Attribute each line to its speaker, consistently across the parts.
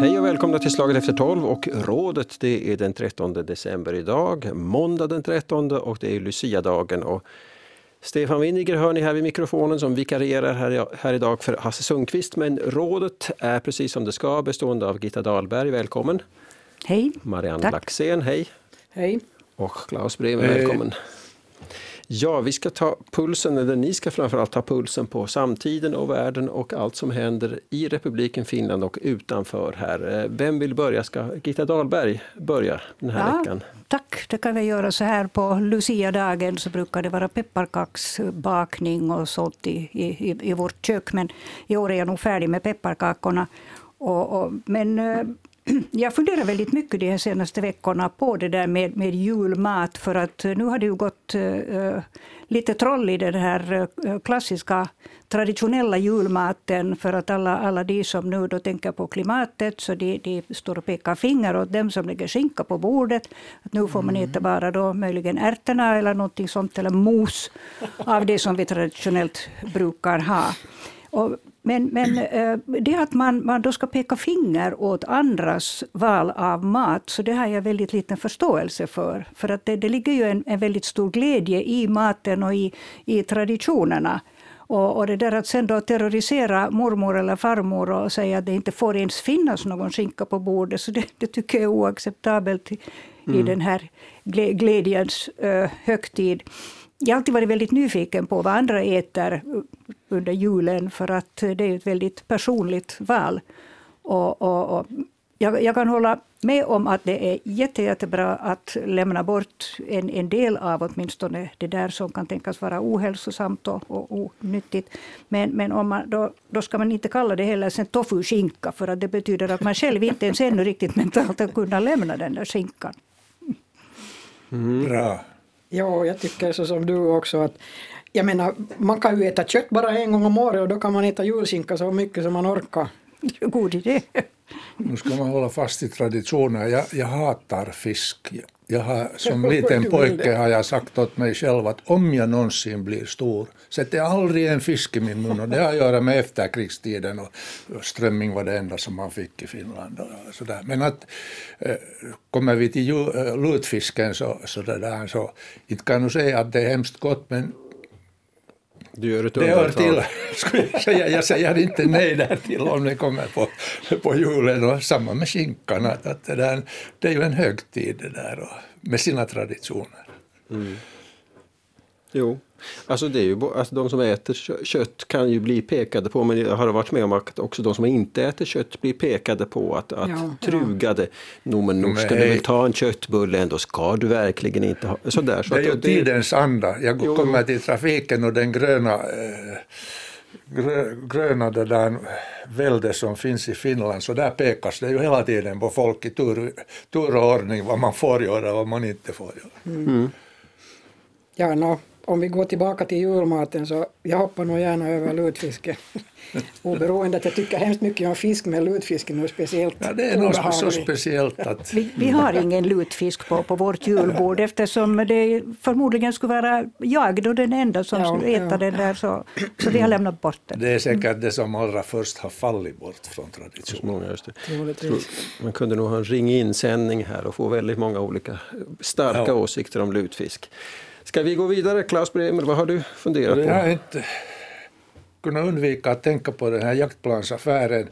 Speaker 1: Hej och välkomna till Slaget efter 12 och rådet det är den 13 december idag, måndag den 13 och det är Lucia-dagen. Och Stefan Winiger hör ni här vid mikrofonen som vikarierar här, här idag för Hasse Sundqvist. Men rådet är precis som det ska bestående av Gitta Dahlberg, välkommen.
Speaker 2: Hej.
Speaker 1: Marianne
Speaker 2: Tack.
Speaker 1: Laxén, hej.
Speaker 3: Hej.
Speaker 1: Och Klaus Bremer, välkommen. Ja, vi ska ta pulsen, eller ni ska framförallt ta pulsen på samtiden och världen och allt som händer i republiken Finland och utanför här. Eh, Vem vill börja? Ska Gitta Dahlberg börja den här
Speaker 2: Ja,
Speaker 1: veckan?
Speaker 2: tack, det kan vi göra så här på Lucia-dagen så brukar det vara pepparkaksbakning och sånt i, i, i vårt kök. Men i år är jag nog färdig med pepparkakorna. Och, och, men eh, jag funderar väldigt mycket de här senaste veckorna på det där med, med julmat. För att nu har det ju gått eh, lite troll i den här eh, klassiska traditionella julmaten. För att alla, alla de som nu då tänker på klimatet, så de, de står och pekar finger åt dem som lägger skinka på bordet. Att nu får man äta bara då möjligen ärtorna eller någonting sånt, eller mos av det som vi traditionellt brukar ha. Och, men men eh, det att man, man då ska peka finger åt andras val av mat, så det har jag väldigt liten förståelse för. För att det, det ligger ju en, en väldigt stor glädje i maten och i, i traditionerna. Och, och det där att sen då terrorisera mormor eller farmor och säga att det inte får ens finnas någon skinka på bordet, så det, det tycker jag är oacceptabelt i, i den här glä, glädjens uh, högtid. Jag har alltid varit väldigt nyfiken på vad andra äter under julen, för att det är ett väldigt personligt val. Och, och, och jag, jag, kan hålla med om att det är jätte, jättebra att lämna bort en, en del av åtminstone det där som kan tänkas vara ohälsosamt och, och onyttigt. Men, men om man, då, då ska man inte kalla det heller sen tofu-skinka, för att det betyder att man själv inte ens ännu riktigt mentalt har kunnat lämna den där skinkan.
Speaker 4: Mm. Bra.
Speaker 3: Ja, jag tycker så som du också att jag menar, man kan ju äta kött bara en gång om året och då kan man äta julskinka så mycket som man orkar.
Speaker 2: God idé.
Speaker 4: Nu ska man hålla fast i traditioner. Jag, jag hatar fisk. Jag har, som liten pojke har jag sagt åt mig själv att om jag någonsin blir stor, sätter jag aldrig en fisk i min mun. Och det har att göra med efterkrigstiden och strömming var det enda som man fick i Finland. Och sådär. Men att äh, kommer vi till äh, lutfisken så, så, det där, så inte kan jag säga att det är hemskt gott men
Speaker 1: du gör ett
Speaker 4: det hör till, skulle jag säga. Jag säger inte nej där till om det kommer på, på julen och samma med skinkan. Att, att det, där, det är ju en högtid det där och, med sina traditioner. Mm.
Speaker 1: Jo, alltså det är ju alltså de som äter kött kan ju bli pekade på, men jag har varit med om att också de som inte äter kött blir pekade på att, att ja, trugade. Ja. No, men nog ska du väl ta en köttbulle ändå, ska du verkligen inte ha sådär. Så
Speaker 4: det är ju tidens anda. Jag jo. kommer till trafiken och den gröna eh, gröna det där välde som finns i Finland, så där pekas det ju hela tiden på folk i tur, tur och ordning vad man får göra och vad man inte får göra. Mm. Mm.
Speaker 3: Ja, no, om vi går tillbaka till julmaten så jag hoppar nog gärna över lutfiske. Oberoende att jag tycker hemskt mycket om fisk, men lutfisken är speciellt
Speaker 4: Ja, det är nog så speciellt att...
Speaker 2: Vi, vi, har ingen lutfisk på, på vårt julbord eftersom det förmodligen skulle vara jag då den enda som ja, skulle äta ja. den där, så, så vi har lämnat bort den.
Speaker 4: Det är säkert det som allra först har fallit bort från traditionen.
Speaker 1: Just det. Man kunde nog ha en ring-in-sändning här och få väldigt många olika starka ja. åsikter om lutfisk. Ska vi gå vidare? Klaus Bremer, vad har du funderat på?
Speaker 4: Jag har inte kunnat undvika att tänka på den här jaktplansaffären.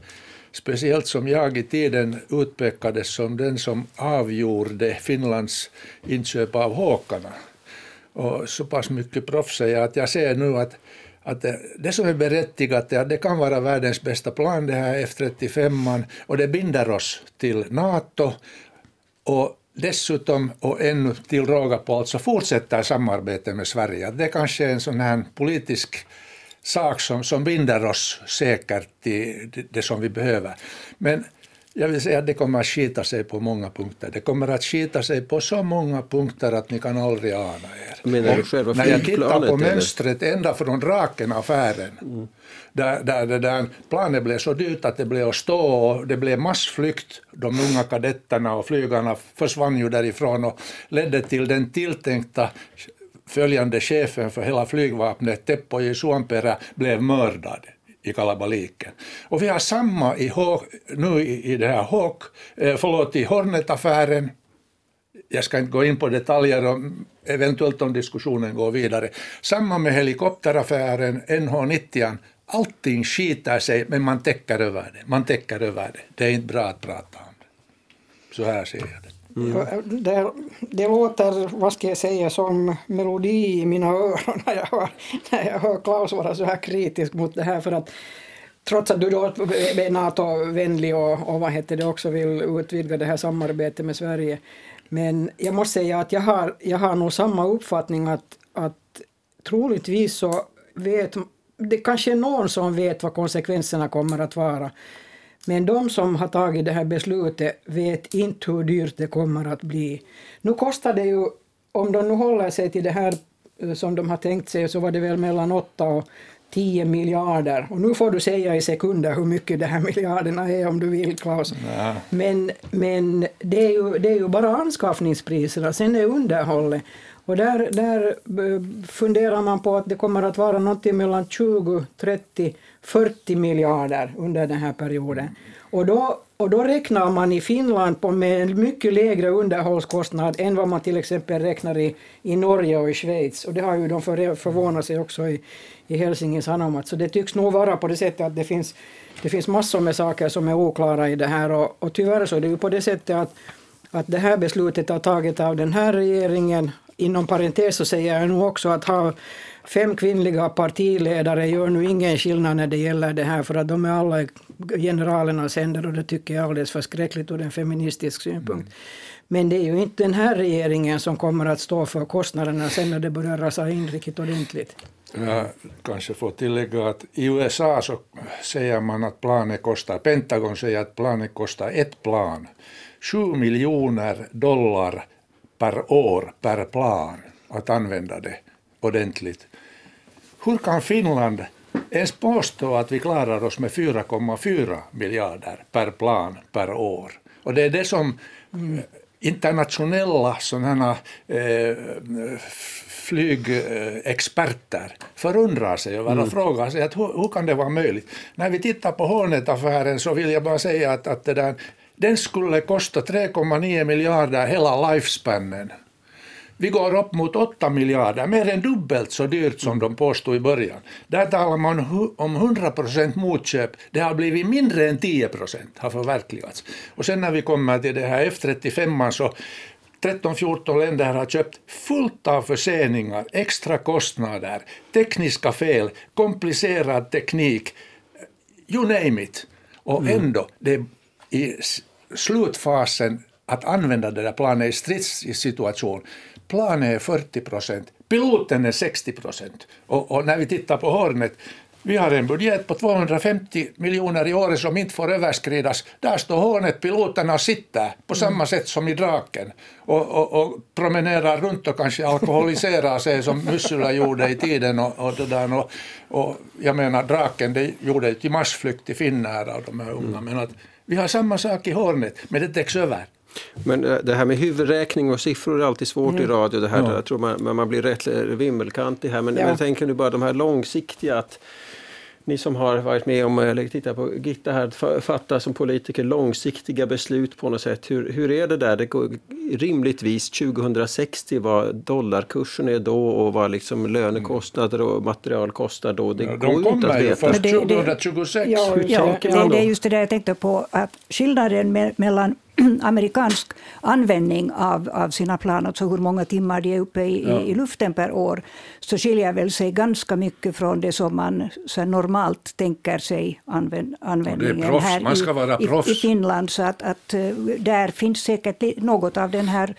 Speaker 4: Speciellt som jag i tiden utpekades som den som avgjorde Finlands inköp av Håkarna. Och så pass mycket proffs är jag att jag ser nu att att det, det som är berättigat är att det kan vara världens bästa plan det här F35 och det binder oss till NATO och dessutom och ännu till råga på allt så fortsätter samarbetet med Sverige. Det kanske är en sån här politisk sak som, som binder oss säkert till det som vi behöver. Men jag vill säga att det kommer att skita sig på många punkter. Det kommer att skita sig på så många punkter att ni kan aldrig ana er.
Speaker 1: Menar du själva
Speaker 4: när jag tittar på mönstret ända från Draken-affären, mm. där, där, där, där planet blev så dyrt att det blev att stå och det blev massflykt. De unga kadetterna och flygarna försvann ju därifrån och ledde till den tilltänkta följande chefen för hela flygvapnet, Teppo J. Suomperä, blev mördad i kalabaliken. Och vi har samma i, nu i det här Hawk, eh, förlåt, i Hornet-affären. Jag ska inte gå in på detaljer, om, eventuellt om diskussionen går vidare. Samma med helikopteraffären, NH90. Allting skiter sig, men man täcker över det. Man täcker över det. Det är inte bra att prata om det. Så här ser jag det.
Speaker 3: Mm. Det, det låter, vad ska jag säga, som melodi i mina öron när jag hör, när jag hör Klaus vara så här kritisk mot det här. För att trots att du då är NATO-vänlig och, och vad heter det också vill utvidga det här samarbetet med Sverige. Men jag måste säga att jag har, jag har nog samma uppfattning att, att troligtvis så vet det kanske är någon som vet vad konsekvenserna kommer att vara. Men de som har tagit det här beslutet vet inte hur dyrt det kommer att bli. Nu kostar det ju, om de nu håller sig till det här eh, som de har tänkt sig, så var det väl mellan 8 och 10 miljarder. Och nu får du säga i sekunder hur mycket de här miljarderna är om du vill, Klaus. Men, men det, är ju, det är ju bara anskaffningspriserna, sen är underhållet. Och där, där eh, funderar man på att det kommer att vara någonting mellan 20, 30, 40 miljarder under den här perioden. Och då, och då räknar man i Finland på med en mycket lägre underhållskostnad än vad man till exempel räknar i, i Norge och i Schweiz. Och det har ju de för, förvånat sig också i, i Helsingin Sanomat. Så det tycks nog vara på det sättet att det finns, det finns massor med saker som är oklara i det här. Och, och tyvärr så är det ju på det sättet att, att det här beslutet har tagits av den här regeringen. Inom parentes så säger jag nog också att ha fem kvinnliga partiledare gör nu ingen skillnad när det gäller det här för att de är alla generalernas händer och det tycker jag är alldeles förskräckligt ur en feministisk synpunkt. Mm. Men det är ju inte den här regeringen som kommer att stå för kostnaderna sen när det börjar rasa in riktigt ordentligt.
Speaker 4: Jag kanske får tillägga att i USA så säger man att planet kostar, Pentagon säger att planet kostar ett plan, 7 miljoner dollar per år per plan att använda det ordentligt. Hur kan Finland ens påstå att vi klarar oss med 4,4 miljarder per plan per år? Och det är det som internationella sådana eh, flygexperter förundrar sig över och mm. frågar sig att hur, hur, kan det vara möjligt? När vi tittar på Hornet-affären så vill jag bara säga att, att det där, den skulle kosta 3,9 miljarder hela lifespannen. Vi går upp mot 8 miljarder, mer än dubbelt så dyrt som de påstod i början. Där talar man om 100 procent motköp. Det har blivit mindre än 10 procent har förverkligats. Och sen när vi kommer till det här F35 så 13-14 länder har köpt fullt av förseningar, extra kostnader, tekniska fel, komplicerad teknik, you name it. Och mm. ändå, det är i slutfasen att använda det där planet i stridssituation planet är 40 procent, piloten är 60 procent. Och, och, när vi tittar på Hornet, vi har en budget på 250 miljoner i året som inte får överskridas. Där står Hornet, piloterna och sitter på mm. samma sätt som i Draken och, och, och promenerar runt och kanske alkoholiserar sig som Myssula gjorde i tiden. Och, och, det där, och, jag menar, Draken det gjorde till massflykt till Finnair av de här unga. Mm. Men att vi har samma sak i Hornet, men det täcks över.
Speaker 1: Men eh, det här med huvudräkning och siffror är alltid svårt mm. i radio. Det här, ja. Jag tror man, man blir rätt vimmelkantig här. Men, ja. jag tänker nu bara de här långsiktiga. Att, ni som har varit med om, eller tittat på Gitta här, fattar som politiker långsiktiga beslut på något sätt. Hur, hur är det där? Det går rimligtvis 2060 vad dollarkursen är då och vad liksom lönekostnader och materialkostnader då. Det
Speaker 4: ja, går de inte att veta. Först 2026.
Speaker 2: Ja, ja, det, det är just det där jag tänkte på, att skillnaden me mellan amerikansk användning av, av sina plan, alltså hur många timmar de är uppe i, ja. i, luften per år, så skiljer väl sig ganska mycket från det som man så normalt tänker sig använd, användningen
Speaker 4: ja,
Speaker 2: här i, i, i, Finland. Så att, att eh, där finns säkert något av den här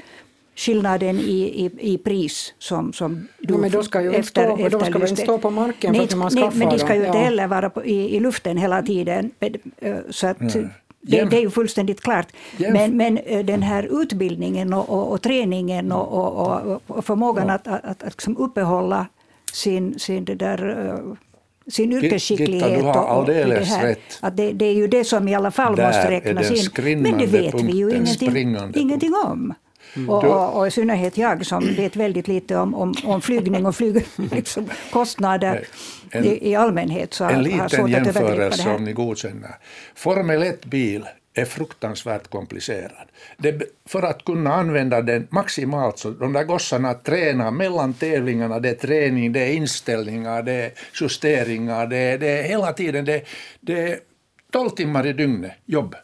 Speaker 2: skillnaden i, i, i pris som, som
Speaker 3: du ja, men då ska ju efter, stå, efter de ska väl stå på marken nej, för att man
Speaker 2: nej, Men de ska ju inte heller vara på, i, i luften hela tiden. Eh, så att, mm. Det, det, är ju fullständigt klart. Men, men eh, den här utbildningen och, och, och träningen och, och, förmågan att, att, att, att liksom uppehålla sin, sin, det där, eh, sin yrkesskicklighet. Gitta,
Speaker 4: du har alldeles
Speaker 2: det
Speaker 4: rätt.
Speaker 2: Att det, det, är ju det som i alla fall
Speaker 4: Där
Speaker 2: måste räknas in. Men det vet vi ju ingenting, ingenting om. Mm. Och, och, och, i synnerhet jag som vet väldigt lite om, om, om flygning och flygkostnader liksom, i, i, allmänhet.
Speaker 4: Så en liten jämförelse om ni godkänner. Formel 1-bil är fruktansvärt komplicerad. Det, för att kunna använda den maximalt, så de där gossarna tränar mellan tävlingarna, det är träning, det är inställningar, det är justeringar, det är, det är hela tiden, det, det är 12 timmar i dygnet jobb.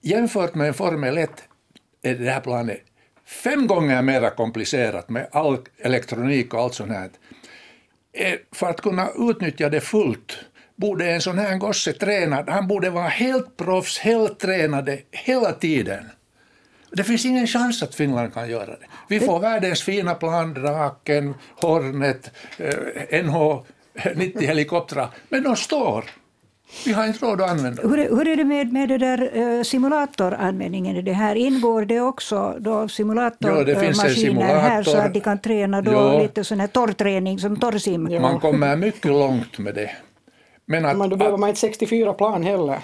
Speaker 4: Jämfört med en Formel 1 är det här planet fem gånger mer komplicerat med all elektronik och allt sånt här. Eh, för att kunna utnyttja det fullt borde en sån här gosse tränad, han borde vara helt proffs, helt tränade hela tiden. Det finns ingen chans att Finland kan göra det. Vi får världens fina plan, Draken, Hornet, eh, NH-90 helikoptrar, men de står. Vi har inte råd att använda
Speaker 2: dem. Hur, hur är det med, med det där uh, simulatoranvändningen i det här? Ingår det också då simulatormaskiner ja, här så att de kan träna då lite sån här torrträning som torrsim?
Speaker 4: Ja. Man kommer mycket långt med det.
Speaker 3: Men, att, Men då behöver man inte 64 plan heller.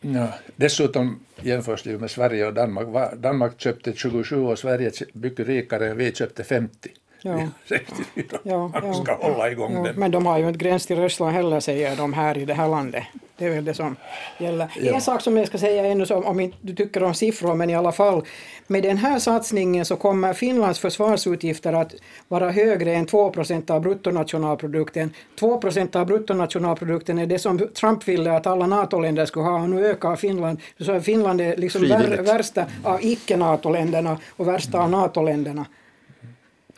Speaker 4: Ja, dessutom jämförs det ju med Sverige och Danmark. Danmark köpte 27 och Sverige mycket rikare än vi köpte 50. Ja. 64. Ja, Man ska hålla igång ja. den.
Speaker 3: Men de har ju inte gräns till Ryssland heller säger de här i det här landet. Det är väl det som gäller. Ja. En sak som jag ska säga ännu, som, om inte du tycker om siffror, men i alla fall. Med den här satsningen så kommer Finlands försvarsutgifter att vara högre än 2% av bruttonationalprodukten. 2% av bruttonationalprodukten är det som Trump ville att alla NATO-länder skulle ha och nu ökar Finland. Så Finland är liksom vär, värsta av icke-NATO-länderna och värsta av NATO-länderna.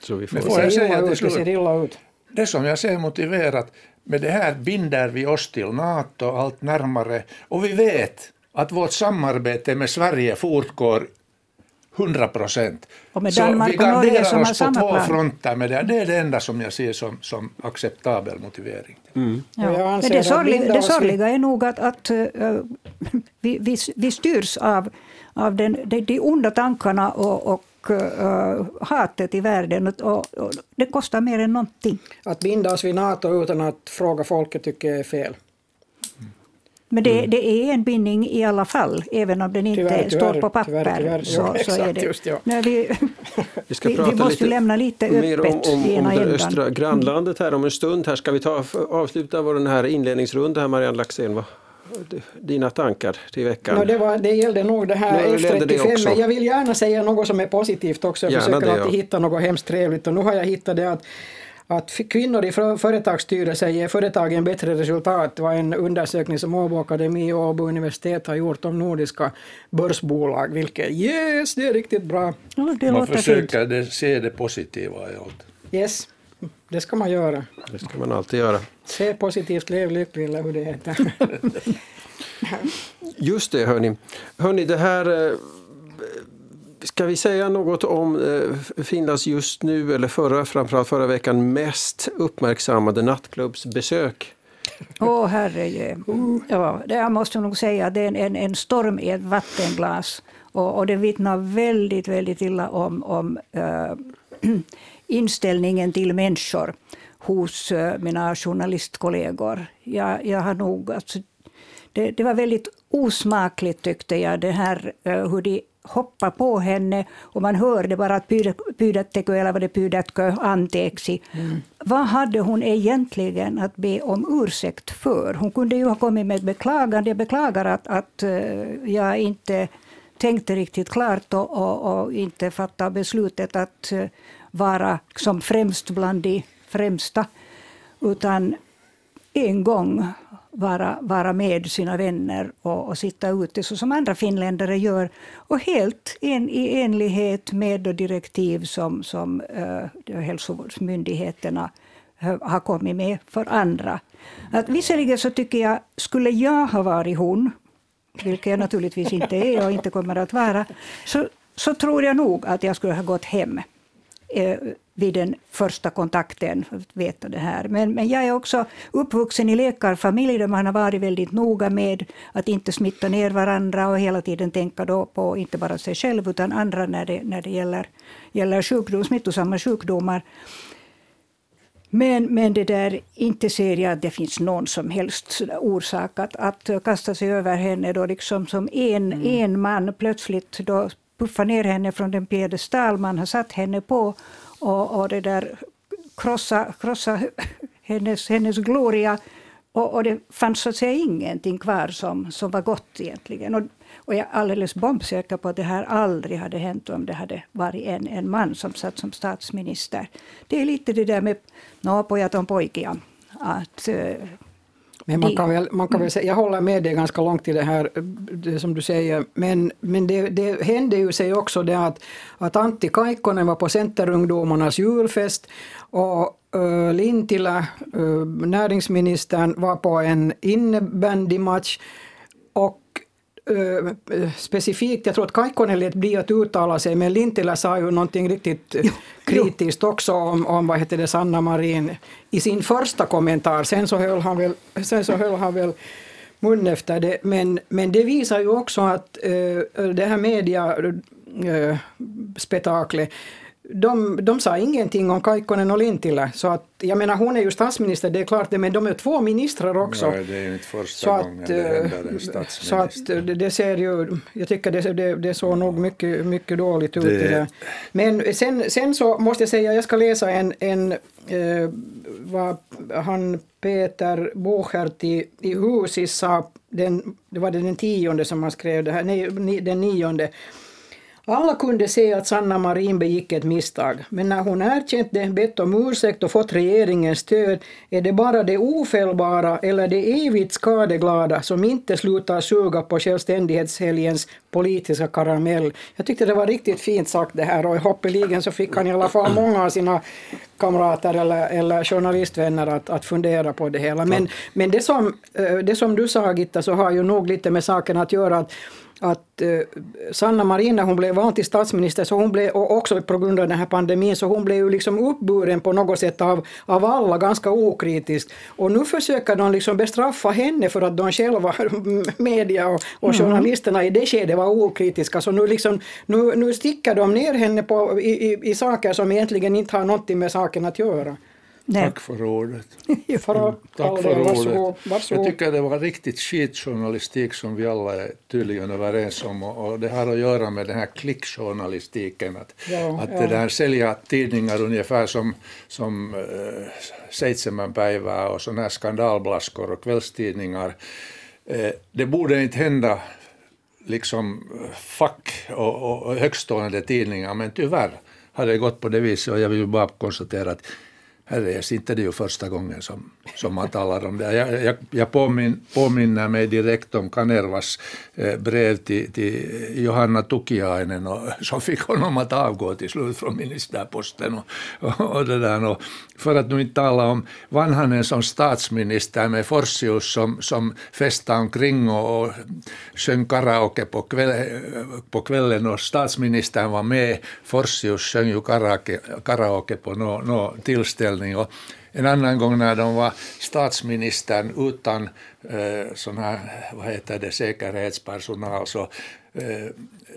Speaker 4: Så vi får, får jag säga ut, det ser illa ut. Det som jag ser motiverat, med det här binder vi oss till NATO allt närmare och vi vet att vårt samarbete med Sverige fortgår 100 procent. Så vi garderar oss på två plan. fronter med det. Det är det enda som jag ser som, som acceptabel motivering.
Speaker 2: Mm. Ja. det, sorgliga, det sorgliga är nog att, att uh, vi, vi, vi styrs av, av den, de, de onda tankarna och, och uh, hatet i världen. Och, och, det kostar mer än någonting.
Speaker 3: Att binda oss vid NATO utan att fråga folket tycker jag är fel.
Speaker 2: Men det, mm. det, är en bindning i alla fall, även om den inte tyvärr, står tyvärr, på papper. Tyvärr, tyvärr. Så, jo, så är det. Just, ja. Nej, vi, vi, ska vi, prata vi måste lite lämna lite öppet mer om,
Speaker 1: om, om det östra grannlandet här om en stund. Här ska vi ta, avsluta vår här inledningsrunda här, Marianne Laxén dina tankar till veckan?
Speaker 3: No, det, var, det gällde nog det här F35, men jag vill gärna säga något som är positivt också. Jag gärna försöker alltid ja. hitta något hemskt trevligt och nu har jag hittat det att att kvinnor i företagsstyrelser ger företagen bättre resultat var en undersökning som Åbo Akademi och Åbo universitet har gjort om nordiska börsbolag, vilket yes, det är riktigt bra.
Speaker 4: Ja, det man försöker det, se det positiva i allt.
Speaker 3: Yes, det ska man göra.
Speaker 1: Det ska man alltid göra.
Speaker 3: Se positivt, lev lycklig eller hur det heter.
Speaker 1: Just det, hörni. hörni det här... Eh, ska vi säga något om eh, Finlands just nu, eller förra, framförallt förra veckan, mest uppmärksammade nattklubbsbesök?
Speaker 2: Åh oh, herre, ja, det jag måste nog säga det är en, en storm i ett vattenglas. Och, och det vittnar väldigt, väldigt illa om, om äh, inställningen till människor hos äh, mina journalistkollegor. Jag, jag har nog, alltså, det, det, var väldigt osmakligt tyckte jag, det här äh, hur de hoppar på henne och man hör det bara att pyydättekö eller vad det pyydätkö anteeksi. Mm. Vad hade hon egentligen att be om ursäkt för? Hon kunde ju ha kommit med ett beklagande. Jag beklagar att, att jag inte tänkte riktigt klart och, och, och inte fattade beslutet att vara som främst bland de främsta, utan en gång vara, vara med sina vänner och, och sitta ute så som andra finländare gör och helt en, i enlighet med de direktiv som, som uh, hälsovårdsmyndigheterna har kommit med för andra. Att visserligen så tycker jag, skulle jag ha varit hon, vilket jag naturligtvis inte är och inte kommer att vara, så, så tror jag nog att jag skulle ha gått hem vid den första kontakten, att veta det här. Men, men jag är också uppvuxen i läkarfamilj där man har varit väldigt noga med att inte smitta ner varandra och hela tiden tänka då på inte bara sig själv utan andra när det, när det gäller, gäller sjukdom, smittosamma sjukdomar. Men, men det där, inte ser jag att det finns någon som helst orsak att, att kasta sig över henne då liksom som en, mm. en man plötsligt då puffa ner henne från den piedestal man har satt henne på och, och det där krossa, krossa hennes, hennes gloria. Och, och, det fanns så att säga ingenting kvar som, som var gott egentligen. Och, och jag är alldeles bombsäker på att det här aldrig hade hänt om det hade varit en, en man som satt som statsminister. Det är lite det där med no, pojat on poikia. Att, uh,
Speaker 3: men man kan, väl, man kan väl säga, jag håller med dig ganska långt i det här, det som du säger, men, men det, det hände ju sig också det att, att Antti Kaikkonen var på Centerungdomarnas julfest och uh, Lintilä, uh, näringsministern, var på en innebandymatch och specifikt, jag tror att Kaikkonen lät bli att uttala sig, men Lintilä sa ju någonting riktigt jo, kritiskt också om, om vad heter det, Sanna Marin i sin första kommentar. Sen så höll han väl, sen så höll han väl mun efter det. Men, men det visar ju också att uh, det här mediaspektaklet de, de sa ingenting om Kaikkonen och Lintilä. Så att, jag menar, hon är ju statsminister, det är klart det, men de är två ministrar också.
Speaker 4: Nej, det är inte första så gången att, det händer en statsminister.
Speaker 3: Så att det, ser ju, jag tycker det, det, det såg nog mycket, mycket dåligt ut. Det... det men sen, sen så måste jag säga, jag ska läsa en, en eh, vad han Peter Bochert i, i Husis sa, den, det var den tionde som han skrev det här, nej, den nionde. Alla kunde se att Sanna Marin begick ett misstag, men när hon erkänt det, bett om ursäkt och fått regeringens stöd är det bara det ofelbara eller det evigt skadeglada som inte slutar suga på självständighetshelgens politiska karamell. Jag tyckte det var riktigt fint sagt det här och hoppeligen så fick han i alla fall många av sina kamrater eller, eller journalistvänner att, att fundera på det hela. Men, men det, som, eh, det som du sa Gitta så har ju nog lite med saken att göra att att eh, Sanna Marin när hon blev vald till statsminister, så hon blev, och också på grund av den här pandemin, så hon blev ju liksom uppburen på något sätt av, av alla, ganska okritiskt. Och nu försöker de liksom bestraffa henne för att de själva, media och, och mm. journalisterna i det skedet var okritiska. Så nu, liksom, nu, nu sticker de ner henne på, i, i, i saker som egentligen inte har någonting med saken att göra.
Speaker 4: Nej. Tack för ordet.
Speaker 3: för
Speaker 4: Tack för ordet. Jag tycker det var riktigt skitjournalistik som vi alla är tydligen överens om och, och det har att göra med den här klickjournalistiken. Att, ja, att ja. det där sälja tidningar ungefär som, som äh, Seitsemänpäivää och sådana här skandalblaskor och kvällstidningar. Äh, det borde inte hända liksom fack och, och högstående tidningar men tyvärr har det gått på det viset och jag vill bara konstatera att Herrejes, inte det är ju första gången som, som man talar om det. Jag, jag, jag påmin, påminner mig direkt om Kanervas eh, brev till, till Johanna Tukiainen och, som fick honom att avgå till slut från ministerposten. Och, och, och det där. Och för att nu inte tala om Vanhanen som statsminister med Forsius som, som festade omkring och, och sjöng karaoke på, kväll, på kvällen och statsministern var med. Forsius sjöng ju karaoke, karaoke på något no tillställning. Och en annan gång när de var statsministern utan eh, sån här, vad heter det, säkerhetspersonal så eh,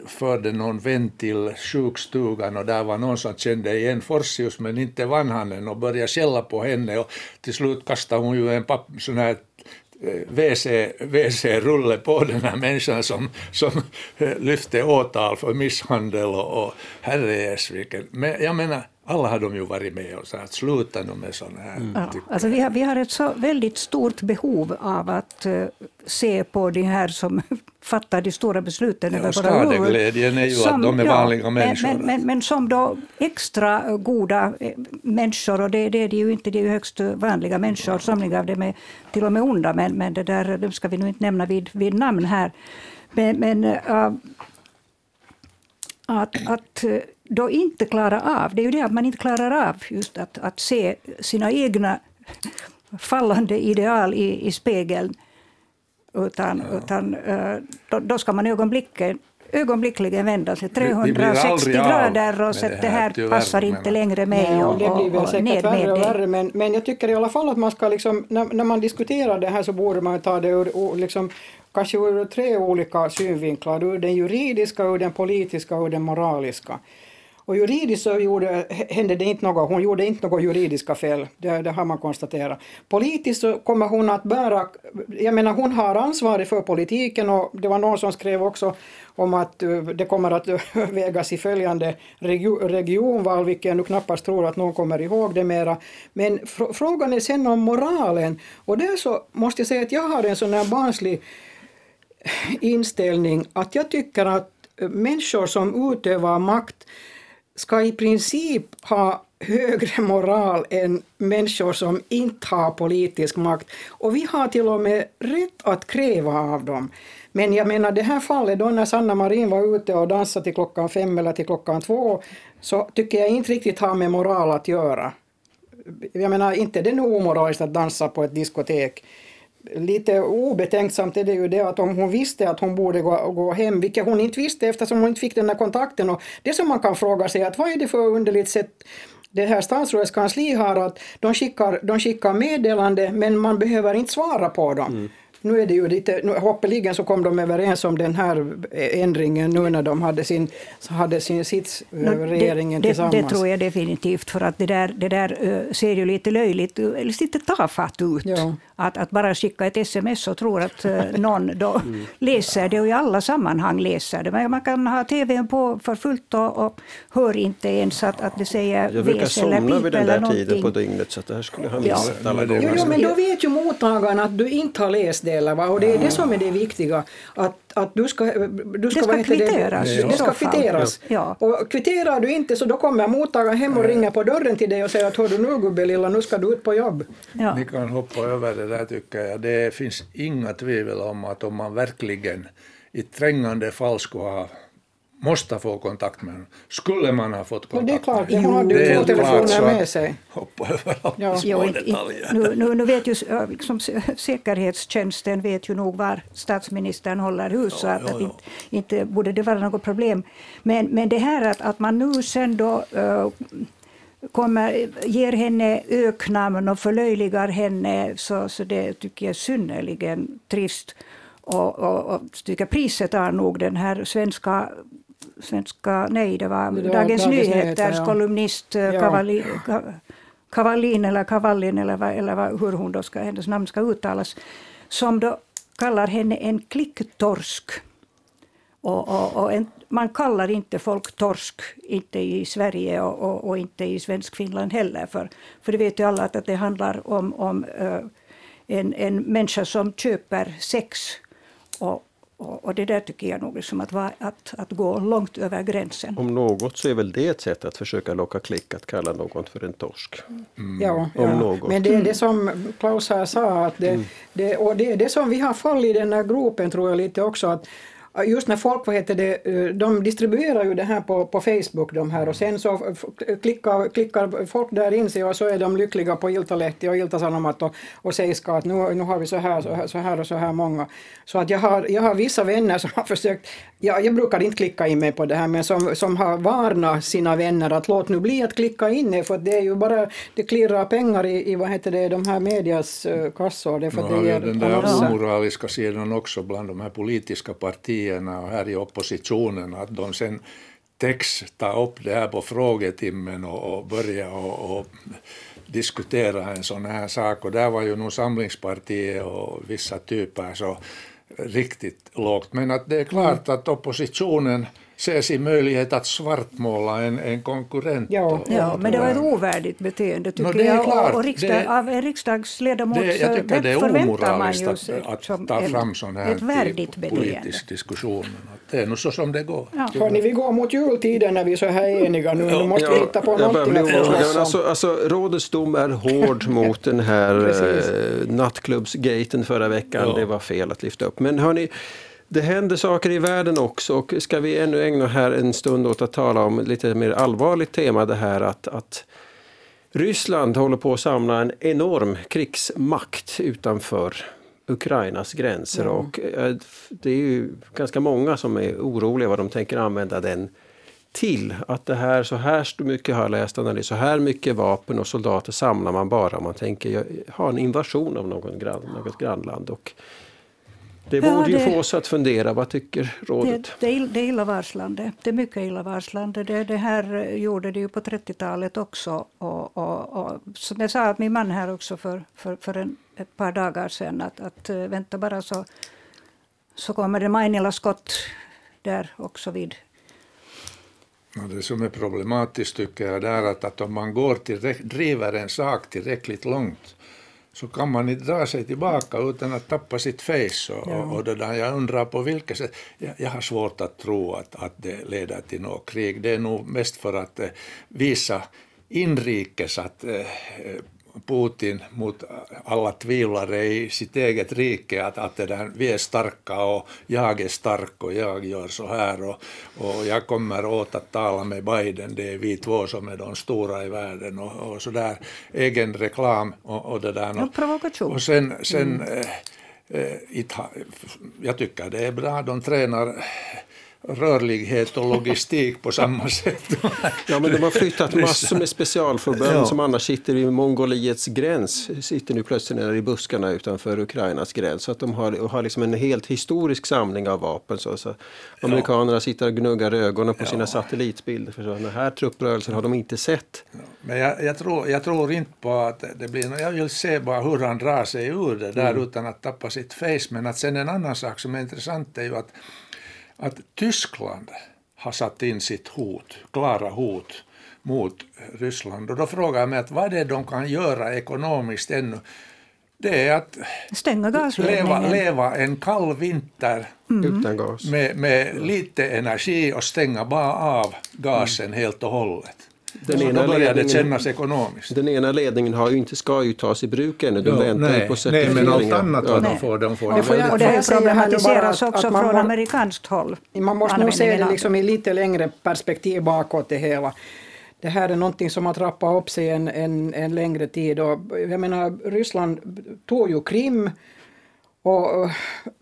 Speaker 4: förde någon vän till sjukstugan och där var någon som kände igen Forsius men inte Vanhanen och började skälla på henne och till slut kastade hon ju en papp, sån här eh, WC, WC-rulle på den här människan som, som eh, lyfte åtal för misshandel och, och herrejesviken. Men jag menar, alla har de ju varit med och sagt sluta nu med sådana här. Mm.
Speaker 2: Ja, alltså vi, har, vi har ett så väldigt stort behov av att uh, se på de här som fattar de stora besluten
Speaker 4: ja, över våra Skadeglädjen är ju som, att de är vanliga ja, människor.
Speaker 2: Men, men, men, som då extra goda eh, människor, och det, det är de ju inte, det är ju högst vanliga människor, somliga av dem är till och med onda, men, men det där, de ska vi nu inte nämna vid, vid namn här. Men, men uh, att, att då inte klara av, det är ju det att man inte klarar av just att, att se sina egna fallande ideal i, i spegeln. Utan, ja. utan eh, då, då ska man ögonblicken ögonblickligen vända sig 360 grader och säga att det här tyvärr, passar inte längre mig. Nej,
Speaker 3: och, det blir väl säkert värre och värre, men, men jag tycker i alla fall att man ska, liksom, när, när man diskuterar det här så borde man ta det ur, liksom, kanske ur tre olika synvinklar, ur den juridiska, ur den politiska och ur den moraliska. Och juridiskt så gjorde, hände det inte något, hon gjorde inte något juridiska fel, det, det har man konstaterat. Politiskt så kommer hon att bära, jag menar hon har ansvaret för politiken och det var någon som skrev också om att eh, det kommer att vägas i följande regionval, vilket jag nu knappast tror att någon kommer ihåg det mera. Men fr frågan är sen om moralen och där så måste jag säga att jag har en sån här barnslig inställning att jag tycker att eh, människor som utövar makt ska i princip ha högre moral än människor som inte har politisk makt. Och vi har till och med rätt att kräva av dem. Men jag menar det här fallet då när Sanna Marin var ute och dansade till klockan fem eller till klockan två så tycker jag inte riktigt har med moral att göra. Jag menar inte det är nog omoraliskt att dansa på ett diskotek lite obetänksamt är det ju det att om hon visste att hon borde gå, gå hem, vilket hon inte visste eftersom hon inte fick den där kontakten. Och det som man kan fråga sig är att vad är det för underligt sätt det här statsrådets kansli har att de skickar, de skickar meddelande men man behöver inte svara på dem. Mm. Nu är det ju lite, nu, hoppeligen så kom de överens om den här ändringen nu när de hade sin, hade sin sits, no, regeringen
Speaker 2: det,
Speaker 3: tillsammans.
Speaker 2: Det, det, tror jag definitivt, för att det där, det där uh, ser ju lite löjligt, eller lite tafatt ut. Ja. Att, att bara skicka ett sms och tro att någon då mm. läser det och i alla sammanhang läser det. Men man kan ha tvn på för fullt och, och hör inte ens att, att det säger
Speaker 1: Jag brukar somna vid den där tiden på dygnet så att det här skulle ha missat ja. alla gånger.
Speaker 3: Jo, jo, men då vet ju mottagaren att du inte har läst det. Va? Och det är det som är det viktiga. Att, att du ska,
Speaker 2: du ska, det ska kvitteras.
Speaker 3: Det, det ska kvitteras. Ja. Och kvitterar du inte så då kommer mottagaren hem och ringer på dörren till dig och säger att hör du nu gubbe lilla, nu ska du ut på jobb.
Speaker 4: Ja. Ni kan hoppa över det där tycker jag. Det finns inga tvivel om att om man verkligen i trängande fall skulle ha måste få kontakt med honom. Skulle man ha fått kontakt
Speaker 3: med honom. Det är klart, hon hade ju två telefoner med sig.
Speaker 4: Hoppa över alla små detaljer.
Speaker 2: Nu, nu, nu, vet ju liksom, säkerhetstjänsten vet ju nog var statsministern håller hus, så att, ja, ja. Inte, inte borde det vara något problem. Men, men det här att, att man nu sen då uh, kommer, ger henne öknamn och förlöjligar henne, så, så det tycker jag är synnerligen trist. Och, och, och tycker priset är nog den här svenska svenska, nej det var, det var Dagens, Nyheters ja. kolumnist eh, ja. Cavallin eller Cavallin eller, eller hur hon då ska, hennes namn ska uttalas, som då kallar henne en klicktorsk. Och, och, och en, man kallar inte folk torsk, inte i Sverige och, och inte i Svenskfinland heller. För, för det vet ju alla att, det handlar om, om uh, en, en människa som köper sex och, och, och, det där tycker jag nog liksom att, var, att, att gå långt över gränsen.
Speaker 1: Om något så är väl det ett sätt att försöka locka klick, att kalla någon för en torsk.
Speaker 3: Mm. Ja, Om ja. Något. men det är det som Klaus här sa, att det, mm. det, och det är det som vi har fallit i den här gropen tror jag lite också, att just när folk, vad heter det, eh, de distribuerar ju det här på, på Facebook de här och sen så klickar, klickar folk där in sig och så är de lyckliga på Iltalehti och Ilta-Sanomat och, och säger att nu, nu har vi så här, så här, så här och så här många. Så att jag har, jag har vissa vänner som har försökt, ja, jag brukar inte klicka in mig på det här, men som, som har varnat sina vänner att låt nu bli att klicka in er för det är ju bara, det klirrar pengar i, i vad heter det, de här medias uh, kassor. Det
Speaker 4: för nu det har den där omoraliska sidan också bland de här politiska partierna partierna och här i oppositionen att de sen täcks ta upp det här på frågetimmen och, och börja och, och, diskutera en sån här sak. Och där var ju nog Samlingspartiet och vissa typer så riktigt lågt. Men att det är klart att oppositionen ser sin möjlighet att svartmåla en, en konkurrent.
Speaker 2: Ja, ja men det var ett ovärdigt beteende tycker no, jag. Klart, och riksdag, det, av en riksdagsledamot det, jag tycker det är omoraliskt
Speaker 4: att, att ta fram sån här ett värdigt politisk diskussion. Det är nog så som det går.
Speaker 3: Ja. Hörni, vi går mot jultiden när vi är så här eniga nu. Nu måste vi hitta på jag någonting
Speaker 1: att alltså, alltså, Rådets dom är hård mot den här eh, nattklubbsgaten förra veckan. Ja. Det var fel att lyfta upp. Men hörni, det händer saker i världen också och ska vi ännu ägna här en stund åt att tala om ett lite mer allvarligt tema det här att, att Ryssland håller på att samla en enorm krigsmakt utanför Ukrainas gränser mm. och eh, det är ju ganska många som är oroliga vad de tänker använda den till. Att det här, så här mycket har jag läst analys, så här mycket vapen och soldater samlar man bara om man tänker ha en invasion av någon grann, något grannland. Och Det borde ja, det, ju få oss att fundera. Vad tycker rådet?
Speaker 2: Det, det, det är illavarslande. Det är mycket illavarslande. Det, det här gjorde det ju på 30-talet också. Och, och, och, som jag sa min man här också för, för, för en, ett par dagar sedan, att, att vänta bara så, så kommer det Mainila-skott där också vid
Speaker 4: det som är problematiskt tycker jag är att, att om man går till, driver en sak tillräckligt långt så kan man inte dra sig tillbaka utan att tappa sitt face. Och, ja. och det där, jag undrar på vilket sätt. Jag, jag, har svårt att tro att, att det leder till något krig. Det är nog mest för att eh, visa inrikes att eh, Putin mot alla tvivlare i sitt eget rike att, att det där, vi är starka och jag är stark och jag gör så här och, och jag kommer åt att tala med Biden, det är vi två som är de stora i världen och, och så där egen reklam och, och det där.
Speaker 2: Och, provokation.
Speaker 4: Och sen, sen mm. eh, eh, jag tycker det är bra, de tränar rörlighet och logistik på samma sätt.
Speaker 1: Ja, men de har flyttat massor med specialförband ja. som annars sitter i Mongoliets gräns, sitter nu plötsligt nere i buskarna utanför Ukrainas gräns. Så att de har, har liksom en helt historisk samling av vapen. Så, så amerikanerna ja. sitter och gnuggar ögonen på ja. sina satellitbilder. För sådana här trupprörelser har de inte sett.
Speaker 4: Men jag, jag, tror, jag tror inte på att det blir Jag vill se bara hur han drar sig ur det där mm. utan att tappa sitt face. Men att sen en annan sak som är intressant är ju att att Tyskland har satt in sitt hot, klara hot mot Ryssland. Och då frågar jag mig att vad är det de kan göra ekonomiskt ännu? Det är att
Speaker 2: Stänga
Speaker 4: leva, leva en kall vinter
Speaker 1: mm.
Speaker 4: Med, med lite energi och stänga bara av gasen mm. helt och hållet. Den ena då börjar det kännas ekonomiskt.
Speaker 1: Den ena ledningen har ju inte, ska ju tas i bruk ännu, de
Speaker 4: jo, väntar nej, på Nej, men allt annat ja. de får, de får.
Speaker 2: får jag, och det här problematiseras också från amerikanskt håll.
Speaker 3: Man måste nog se det liksom i lite längre perspektiv bakåt det hela. Det här är någonting som har trappat upp sig en, en, en längre tid. Och jag menar, Ryssland tog ju Krim och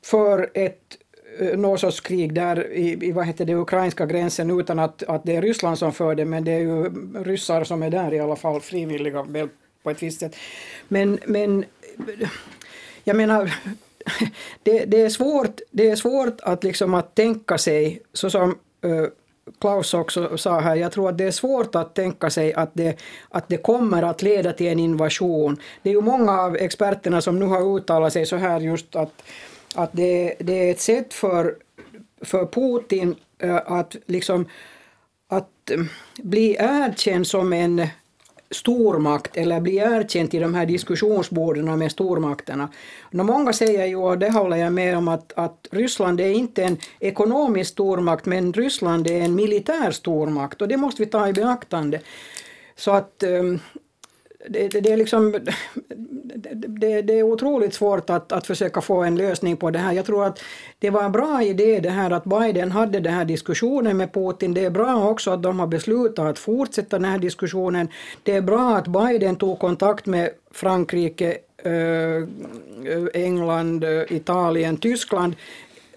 Speaker 3: för ett Eh, någon sorts krig där i, i vad heter det, ukrainska gränsen utan att, att det är Ryssland som för det, men det är ju ryssar som är där i alla fall, frivilliga väl på ett visst sätt. Men, men jag menar, det, det, är svårt, det är svårt att, liksom att tänka sig, så som eh, Klaus också sa här, jag tror att det är svårt att tänka sig att det, att det kommer att leda till en invasion. Det är ju många av experterna som nu har uttalat sig så här just att att det, det är ett sätt för, för Putin äh, att liksom att äh, bli erkänd som en stormakt eller bli erkänd i de här diskussionsborden med stormakterna. många säger ju, och det håller jag med om, att, att Ryssland är inte en ekonomisk stormakt men Ryssland är en militär stormakt och det måste vi ta i beaktande. Så att eh, det, det, det, är liksom, det, det, är otroligt svårt att, att försöka få en lösning på det här. Jag tror att det var en bra idé det här att Biden hade den här diskussionen med Putin. Det är bra också att de har beslutat att fortsätta den här diskussionen. Det är bra att Biden tog kontakt med Frankrike, eh, eh, England, eh, Italien, Tyskland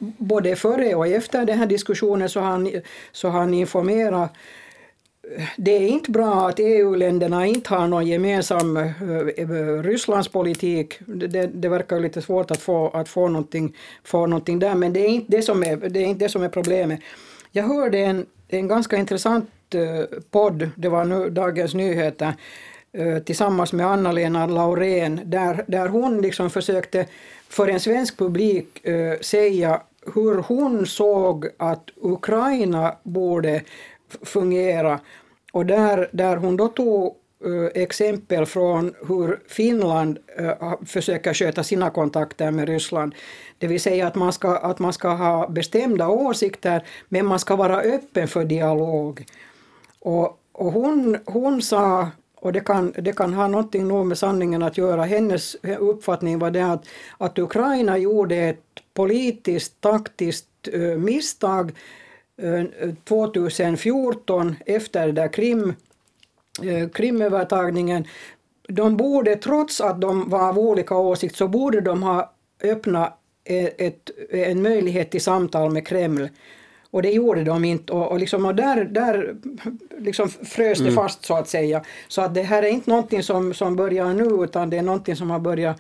Speaker 3: både före och efter den här diskussionen så har han, så har han informerat det är inte bra att EU-länderna inte har någon gemensam eh, eh, Rysslandspolitik. Det, det verkar lite svårt att få, att få, någonting, få någonting där, men det är inte det som är, det är, inte det som är problemet. Jag hörde en, en ganska intressant eh, podd, det var nu Dagens Nyheter, tillsammans med Anna-Lena Laurén, där, där hon liksom försökte för en svensk publik säga hur hon såg att Ukraina borde fungera och där, där hon då tog uh, exempel från hur Finland uh, försöker sköta sina kontakter med Ryssland. Det vill säga att man, ska, att man ska ha bestämda åsikter men man ska vara öppen för dialog. Och, och hon, hon sa, och det kan, det kan ha någonting nog med sanningen att göra, hennes uppfattning var det att, att Ukraina gjorde ett politiskt taktiskt uh, misstag 2014 efter där Krim, eh, Krimövertagningen, de borde, trots att de var av olika åsikt, så borde de ha öppnat ett, en möjlighet till samtal med Kreml. Och det gjorde de inte. Och, och, liksom, och där, där liksom frös det mm. fast så att säga. Så att det här är inte någonting som, som börjar nu utan det är någonting som har börjat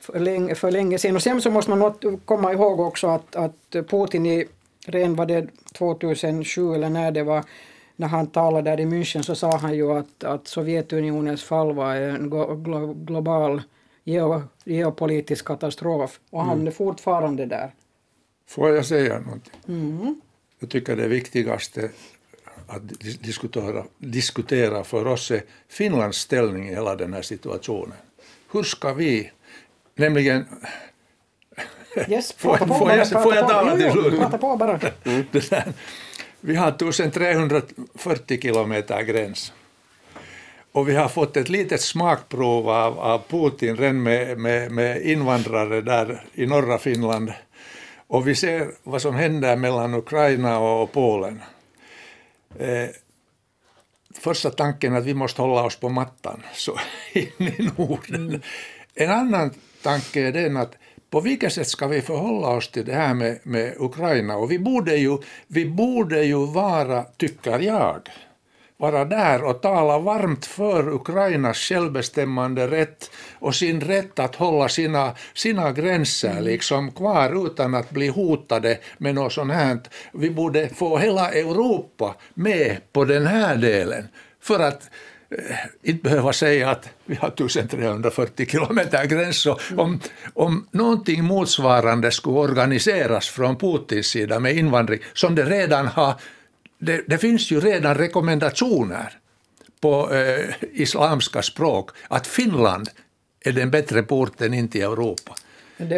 Speaker 3: för länge, för länge sedan. Och sen så måste man komma ihåg också att, att Putin i redan var det 2007 eller när det var när han talade där i München så sa han ju att, att Sovjetunionens fall var en global geo, geopolitisk katastrof och han mm. är fortfarande där.
Speaker 4: Får jag säga någonting? Mm. Jag tycker det viktigaste att diskutera, diskutera för oss är Finlands ställning i hela den här situationen. Hur ska vi, nämligen
Speaker 3: Yes,
Speaker 4: får, på, får, jag, får jag tala till slut?
Speaker 3: Prata på bara. Mm.
Speaker 4: Vi har 1340 kilometer gräns. Och vi har fått ett litet smakprov av, av Putin redan med, med, med invandrare där i norra Finland. Och vi ser vad som händer mellan Ukraina och Polen. Eh, första tanken är att vi måste hålla oss på mattan så in i Norden. Mm. En annan tanke är den att på vilket sätt ska vi förhålla oss till det här med, med Ukraina? Och vi borde, ju, vi borde ju vara, tycker jag, vara där och tala varmt för Ukrainas självbestämmande rätt och sin rätt att hålla sina, sina gränser mm. liksom kvar utan att bli hotade med något sånt här. Vi borde få hela Europa med på den här delen för att inte behöva säga att vi har 1340 kilometer gräns. Så om, om någonting motsvarande skulle organiseras från Putins sida med invandring, som det redan har, det, det finns ju redan rekommendationer på eh, islamska språk att Finland är den bättre porten in till Europa.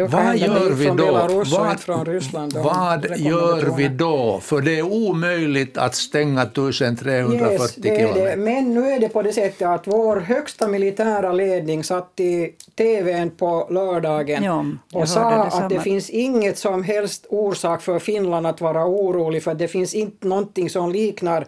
Speaker 4: Vad gör vi då? Vad,
Speaker 3: från Ryssland,
Speaker 4: vad gör vi då? För det är omöjligt att stänga 1340 yes, kilometer.
Speaker 3: Men nu är det på det sättet att vår högsta militära ledning satt i TVn på lördagen ja, och sa det att det finns inget som helst orsak för Finland att vara orolig för det finns inte någonting som liknar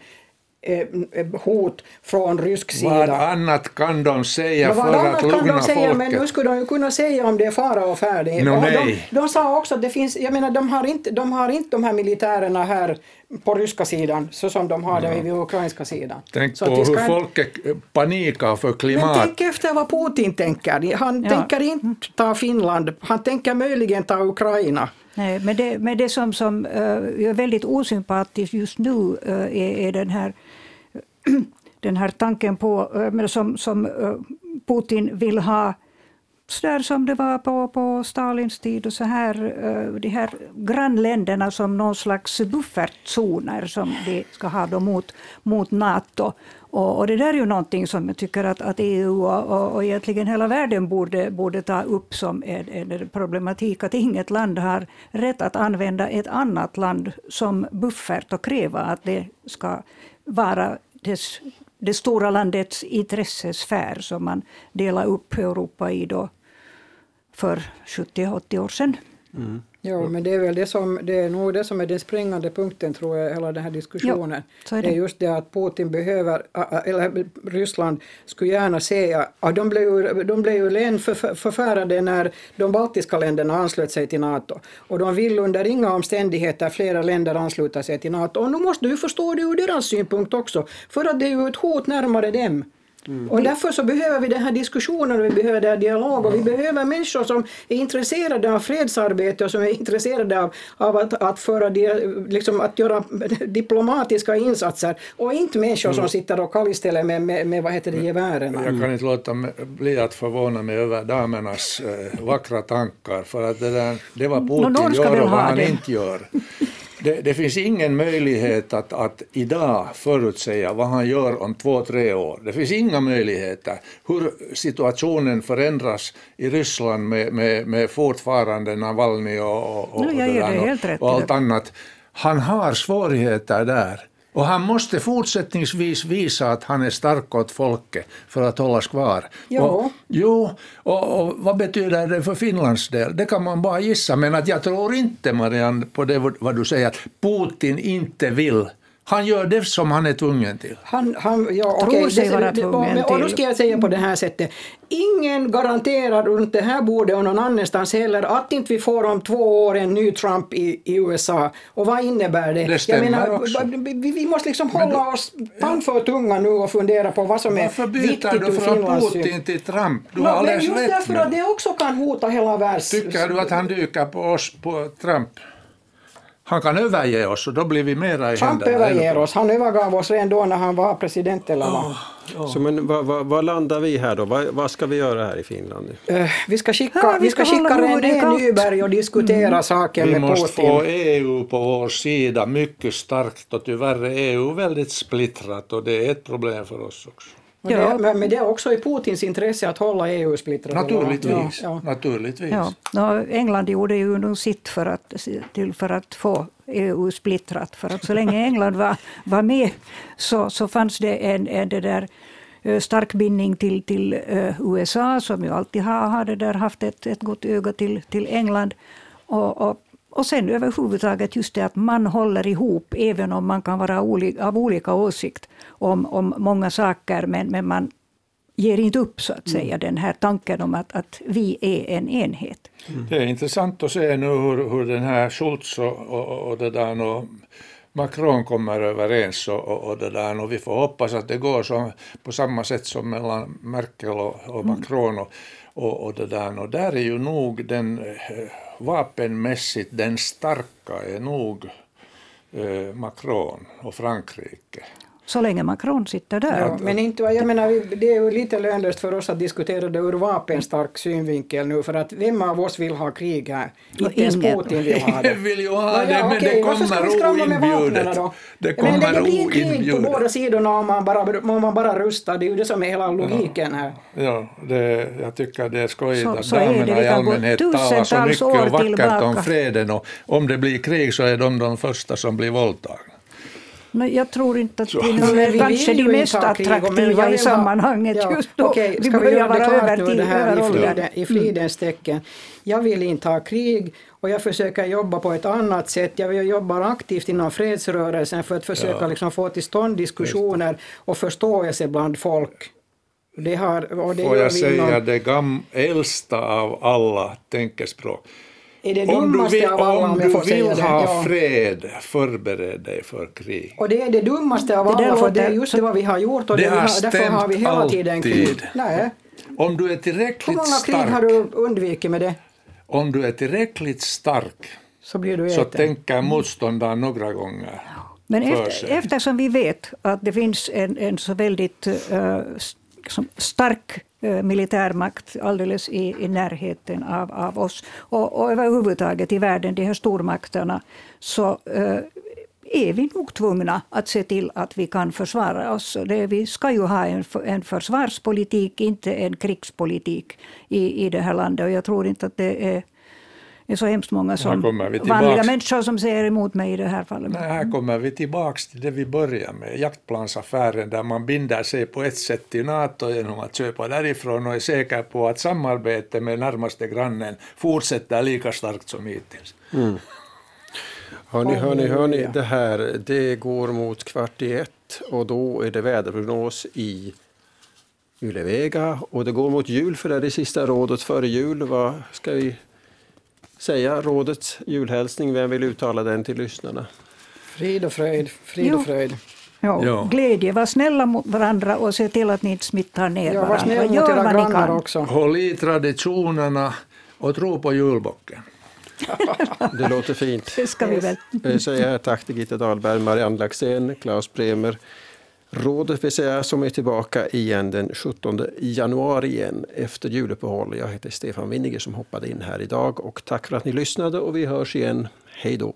Speaker 3: hot från rysk sida.
Speaker 4: Vad annat kan de säga för att lugna kan de säga, folket?
Speaker 3: Men nu skulle de ju kunna säga om det är fara och färdig.
Speaker 4: No,
Speaker 3: de, de, sa också att det finns, jag menar de har inte de, har inte de här militärerna här på ryska sidan så som de har det ja. vid ukrainska sidan.
Speaker 4: Tänk så på hur folket panikar för klimat.
Speaker 3: Men tänk efter vad Putin tänker. Han ja. tänker inte ta Finland, han tänker möjligen ta Ukraina.
Speaker 2: Nej, men det, men det som, som är väldigt osympatiskt just nu är, är den här den här tanken på, eh, som, som eh, Putin vill ha så där som det var på, på Stalins tid och så här, eh, de här grannländerna som någon slags buffertzoner som de ska ha då mot, mot Nato. Och, och, det där är ju någonting som jag tycker att, att EU och, och egentligen hela världen borde, borde ta upp som en, en problematik, att inget land har rätt att använda ett annat land som buffert och kräva att det ska vara dess, det stora landets intressesfär som man delade upp Europa i då för 70-80 år sedan.
Speaker 3: Mm. Ja, men det är väl det som, det är nog det som är den springande punkten tror jag, hela den här diskussionen. Ja, är det. det. är just det att Putin behöver, eller Ryssland skulle gärna se, att de blev ju, de blev ju len för, förfärade när de baltiska länderna anslöt sig till NATO. Och de vill under inga omständigheter flera länder ansluta sig till NATO. Och nu måste du förstå det ur deras synpunkt också, för att det är ju ett hot närmare dem. Mm. Och därför så behöver vi den här diskussionen och vi behöver den här dialog och vi behöver människor som är intresserade av fredsarbete och som är intresserade av, av att, att, föra, liksom, att göra diplomatiska insatser och inte människor som mm. sitter och kallställer med, med, med vad heter det, gevären.
Speaker 4: Jag kan inte låta bli att förvåna mig över damernas äh, vackra tankar för att det, där, det var Putin gör och vad han det. inte gör. Det, det, finns ingen möjlighet att, att idag förutsäga vad han gör om två, tre år. Det finns inga möjligheter. Hur situationen förändras i Ryssland med, med, med fortfarande Navalny och, och, och,
Speaker 2: och,
Speaker 4: och allt annat. Han har svårigheter där. Och han måste fortsättningsvis visa att han är stark åt folket för att hållas kvar.
Speaker 3: Jo. Och,
Speaker 4: jo, och, och, vad betyder det för Finlands del? Det kan man bara gissa, men att jag tror inte, Marianne, på det vad du säger, att Putin inte vill Han gör det som han är tvungen till.
Speaker 3: Han, han, ja,
Speaker 2: Tror
Speaker 3: okej,
Speaker 2: sig
Speaker 3: det-
Speaker 2: vara
Speaker 3: det-
Speaker 2: tvungen
Speaker 3: och, och då
Speaker 2: till.
Speaker 3: ska jag säga på det här sättet. Ingen garanterar runt det här bordet och någon annanstans heller att inte vi får om två år en ny Trump i, i USA. Och vad innebär det?
Speaker 4: Det stämmer också.
Speaker 3: vi, vi måste liksom hålla oss pan för tunga nu och fundera på vad som är
Speaker 4: Varför
Speaker 3: viktigt
Speaker 4: byter du från Putin till Trump? Du
Speaker 3: No,
Speaker 4: har
Speaker 3: men
Speaker 4: alldeles
Speaker 3: just
Speaker 4: rätt
Speaker 3: därför
Speaker 4: med
Speaker 3: att det också kan hota hela världs...
Speaker 4: Tycker du att han dyker på oss, på Trump? Han kan överge oss och då blir vi mera i
Speaker 3: Trump
Speaker 4: händerna.
Speaker 3: överger oss. Han övergav oss redan då när han var president eller vad.
Speaker 1: Så men vad, vad, vad landar vi här då? Vad, vad ska vi göra här i Finland? nu?
Speaker 3: Eh, vi ska skicka,
Speaker 2: Ja,
Speaker 3: vi
Speaker 2: vi
Speaker 3: ska skicka René. Nyberg och diskutera saken
Speaker 4: Vi
Speaker 3: med
Speaker 4: måste
Speaker 3: Putin.
Speaker 4: få EU på vår sida mycket starkt och tyvärr är EU väldigt splittrat och det är ett problem för oss också.
Speaker 3: Men,
Speaker 2: Ja.
Speaker 3: det, men det är också i Putins intresse att hålla EU splittrat.
Speaker 4: Naturligtvis.
Speaker 3: Ja, ja.
Speaker 4: naturligtvis.
Speaker 2: Ja, nå, England gjorde ju nog sitt för att, till för att få EU splittrat. För att så länge England var, var med så, så fanns det en, en det där, eh, stark bindning till, till eh, USA som ju alltid har, har det där haft ett, ett gott öga till, till England. Och, och, och sen överhuvudtaget just det att man håller ihop även om man kan vara av olika åsikt om, om många saker men, men man ger inte upp så att säga den här tanken om att, att vi är en enhet.
Speaker 4: Det är intressant att se nu hur, hur den här Schultz och, och, och det där och Macron kommer överens och, och, och det där och vi får hoppas att det går som, på samma sätt som mellan Merkel och, och Macron och, och, och det där och där är ju nog den eh, vapenmässigt den starka är nog eh, Macron och Frankrike.
Speaker 2: Så länge Macron sitter där.
Speaker 3: Ja, men inte, jag menar, det är ju lite lönlöst för oss att diskutera det ur vapenstark synvinkel nu, för att vem av oss vill ha krig här? Inte ens
Speaker 2: ingen.
Speaker 3: Putin vill ha det.
Speaker 4: Vill ju ha
Speaker 3: Ja,
Speaker 4: det,
Speaker 3: ja,
Speaker 4: men
Speaker 3: okej,
Speaker 4: det kommer oinbjudet.
Speaker 3: då?
Speaker 4: Det kommer
Speaker 3: det blir krig på båda sidorna om man bara, om man bara rustar, det är ju det som är hela logiken här.
Speaker 4: Ja, det, jag tycker det är skojigt
Speaker 2: Så-
Speaker 4: att
Speaker 2: så
Speaker 4: damerna i allmänhet talar så mycket och vackert
Speaker 2: tillbaka.
Speaker 4: om freden och om det blir krig så är de de första som blir våldtagna.
Speaker 2: Men jag tror inte att
Speaker 4: Så.
Speaker 2: vi är kanske de
Speaker 3: inte
Speaker 2: mest attraktiva i
Speaker 3: ha-
Speaker 2: sammanhanget
Speaker 3: Ja,
Speaker 2: just då.
Speaker 3: okej,
Speaker 2: vi
Speaker 3: ska vi
Speaker 2: börjar
Speaker 3: göra det
Speaker 2: vara över till
Speaker 3: det här
Speaker 2: över
Speaker 3: i, i fridens tecken? Jag vill inte ha krig och jag försöker jobba på ett annat sätt. Jag vill jobba aktivt inom fredsrörelsen för att försöka
Speaker 4: Ja.
Speaker 3: liksom få till stånd diskussioner och förståelse bland folk. Det har, och det
Speaker 4: Får jag säga
Speaker 3: inom-
Speaker 4: det gam, äldsta av alla tänkespråk.
Speaker 3: Är det
Speaker 4: Om du
Speaker 3: dummaste
Speaker 4: vill,
Speaker 3: av alla
Speaker 4: om du vill ha
Speaker 3: Ja.
Speaker 4: fred, förbered dig för krig.
Speaker 3: Och det är det dummaste av
Speaker 2: Det
Speaker 3: alla, för det är just det vad vi har gjort och
Speaker 4: Det
Speaker 3: det
Speaker 4: har
Speaker 3: har, därför har vi hela tiden krig.
Speaker 4: alltid.
Speaker 3: Nej.
Speaker 4: Om du är
Speaker 3: Hur
Speaker 4: tillräckligt
Speaker 3: många krig har
Speaker 4: stark,
Speaker 3: du undvikit med det?
Speaker 4: om du är tillräckligt stark
Speaker 3: Så blir du
Speaker 4: så
Speaker 3: äten.
Speaker 4: tänker motståndaren några gånger.
Speaker 2: Men efter, eftersom vi vet att det finns en, en så väldigt eh, s- liksom stark Eh, militärmakt alldeles i, i närheten av, av oss och, och överhuvudtaget i världen, de här stormakterna, så eh, är vi nog tvungna att se till att vi kan försvara oss. Det, vi ska ju ha en, en försvarspolitik, inte en krigspolitik i, i det här landet. Och jag tror inte att det är, är så hemskt många som, vanliga människor som säger emot mig i det här fallet.
Speaker 4: Nej, här kommer vi tillbaks till det vi började med, jaktplansaffären där man binder sig på ett sätt till NATO genom att köpa därifrån och är säker på att samarbete med närmaste grannen fortsätter lika starkt som hittills.
Speaker 1: Hörni, hörni, hörni,
Speaker 3: Halleluja.
Speaker 1: det här det går mot kvart i ett och då är det väderprognos i Ylevega och det går mot jul för det är det sista rådet före jul. Vad ska vi säga? Rådets julhälsning, vem vill uttala den till lyssnarna?
Speaker 3: Frid och fröjd, frid och fröjd.
Speaker 2: Ja,
Speaker 4: Ja.
Speaker 2: Glädje, var snälla mot varandra och se till att ni inte smittar ner
Speaker 3: Ja, var
Speaker 2: varandra.
Speaker 3: snäll mot era grannar
Speaker 2: kan.
Speaker 3: också.
Speaker 4: Håll i traditionerna och tro på julbocken.
Speaker 1: Det låter fint.
Speaker 2: Det ska vi väl.
Speaker 1: Jag säger tack till Gitta Dahlberg, Marianne Laxén, Claes Bremer. Rådet vill säga som är tillbaka igen den 17 januari igen efter juluppehåll. Jag heter Stefan Winniger som hoppade in här idag och tack för att ni lyssnade och vi hörs igen. Hej då!